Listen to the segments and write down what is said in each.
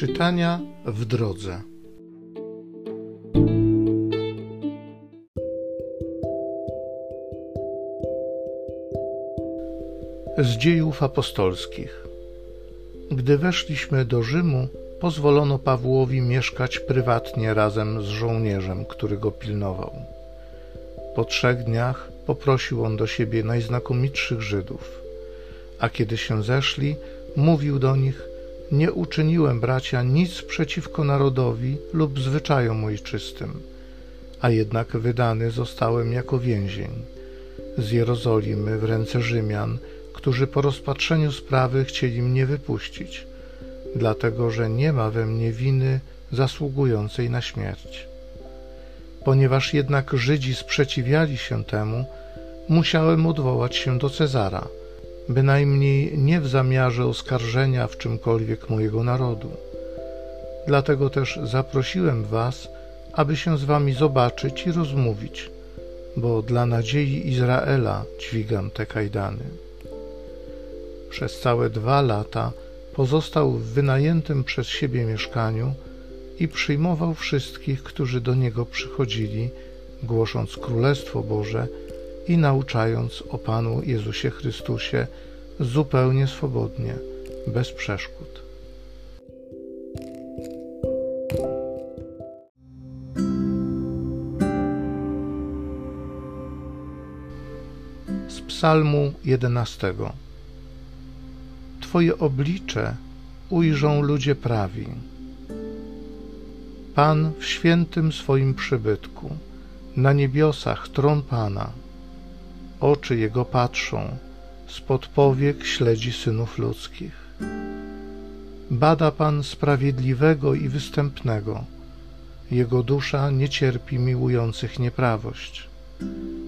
Czytania w drodze. Z dziejów apostolskich. Gdy weszliśmy do Rzymu, pozwolono Pawłowi mieszkać prywatnie razem z żołnierzem, który go pilnował. Po trzech dniach poprosił on do siebie najznakomitszych Żydów, a kiedy się zeszli, mówił do nich: Nie uczyniłem, bracia, nic przeciwko narodowi lub zwyczajom ojczystym, a jednak wydany zostałem jako więzień z Jerozolimy w ręce Rzymian, którzy po rozpatrzeniu sprawy chcieli mnie wypuścić, dlatego że nie ma we mnie winy zasługującej na śmierć. Ponieważ jednak Żydzi sprzeciwiali się temu, musiałem odwołać się do Cezara, bynajmniej nie w zamiarze oskarżenia w czymkolwiek mojego narodu. Dlatego też zaprosiłem Was, aby się z Wami zobaczyć i rozmówić, bo dla nadziei Izraela dźwigam te kajdany. Przez całe dwa lata pozostał w wynajętym przez siebie mieszkaniu i przyjmował wszystkich, którzy do niego przychodzili, głosząc Królestwo Boże i nauczając o Panu Jezusie Chrystusie zupełnie swobodnie, bez przeszkód. Z Psalmu 11. Twoje oblicze ujrzą ludzie prawi. Pan w świętym swoim przybytku, na niebiosach tron Pana. Oczy Jego patrzą, spod powiek śledzi synów ludzkich. Bada Pan sprawiedliwego i występnego, Jego dusza nie cierpi miłujących nieprawość,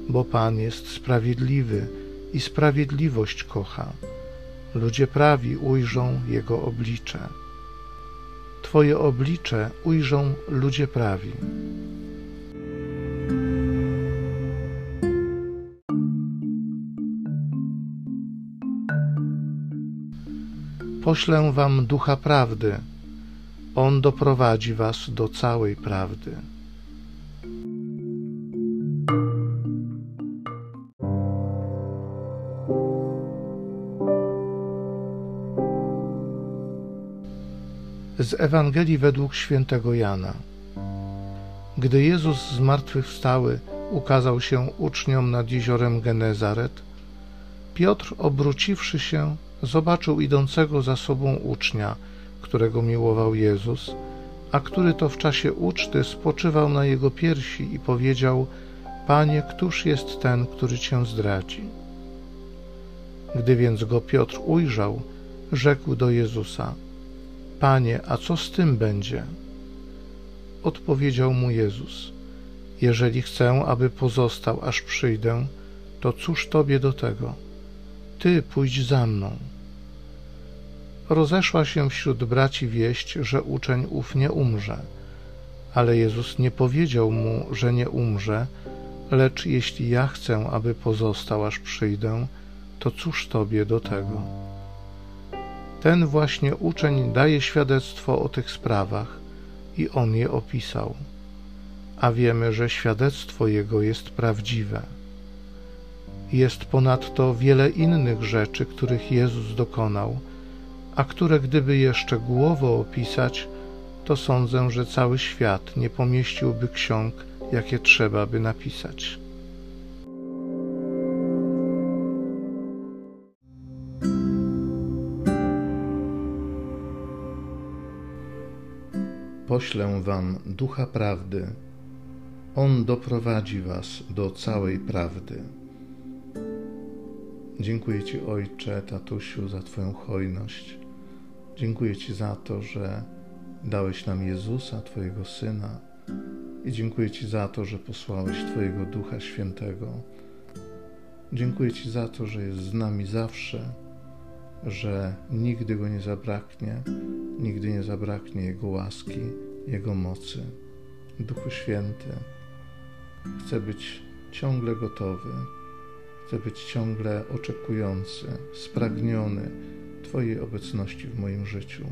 bo Pan jest sprawiedliwy i sprawiedliwość kocha. Ludzie prawi ujrzą Jego oblicze. Twoje oblicze ujrzą ludzie prawi. Poślę wam ducha prawdy. On doprowadzi was do całej prawdy. Z Ewangelii według świętego Jana. Gdy Jezus zmartwychwstały ukazał się uczniom nad jeziorem Genezaret, Piotr, obróciwszy się, zobaczył idącego za sobą ucznia, którego miłował Jezus, a który to w czasie uczty spoczywał na jego piersi i powiedział: Panie, któż jest ten, który cię zdradzi? Gdy więc go Piotr ujrzał, rzekł do Jezusa: Panie, a co z tym będzie? Odpowiedział mu Jezus: Jeżeli chcę, aby pozostał, aż przyjdę, to cóż tobie do tego? Ty pójdź za mną. Rozeszła się wśród braci wieść, że uczeń ów nie umrze, ale Jezus nie powiedział mu, że nie umrze, lecz jeśli ja chcę, aby pozostał, aż przyjdę, to cóż tobie do tego? Ten właśnie uczeń daje świadectwo o tych sprawach i on je opisał, a wiemy, że świadectwo jego jest prawdziwe. Jest ponadto wiele innych rzeczy, których Jezus dokonał, a które gdyby je szczegółowo opisać, to sądzę, że cały świat nie pomieściłby ksiąg, jakie trzeba by napisać. Poślę wam ducha prawdy. On doprowadzi was do całej prawdy. Dziękuję Ci, Ojcze, tatusiu, za Twoją hojność. Dziękuję Ci za to, że dałeś nam Jezusa, Twojego Syna. I dziękuję Ci za to, że posłałeś Twojego Ducha Świętego. Dziękuję Ci za to, że jest z nami zawsze, że nigdy Go nie zabraknie, nigdy nie zabraknie Jego łaski, Jego mocy. Duchu Święty, chcę być ciągle gotowy Chcę być ciągle oczekujący, spragniony Twojej obecności w moim życiu.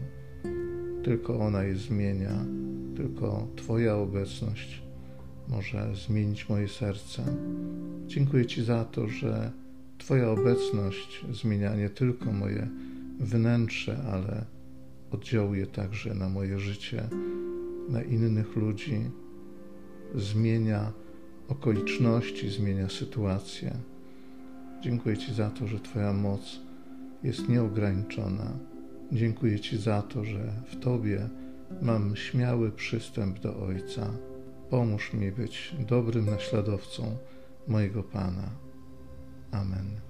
Tylko ona je zmienia, tylko Twoja obecność może zmienić moje serce. Dziękuję Ci za to, że Twoja obecność zmienia nie tylko moje wnętrze, ale oddziałuje także na moje życie, na innych ludzi, zmienia okoliczności, zmienia sytuację. Dziękuję Ci za to, że Twoja moc jest nieograniczona. Dziękuję Ci za to, że w Tobie mam śmiały przystęp do Ojca. Pomóż mi być dobrym naśladowcą mojego Pana. Amen.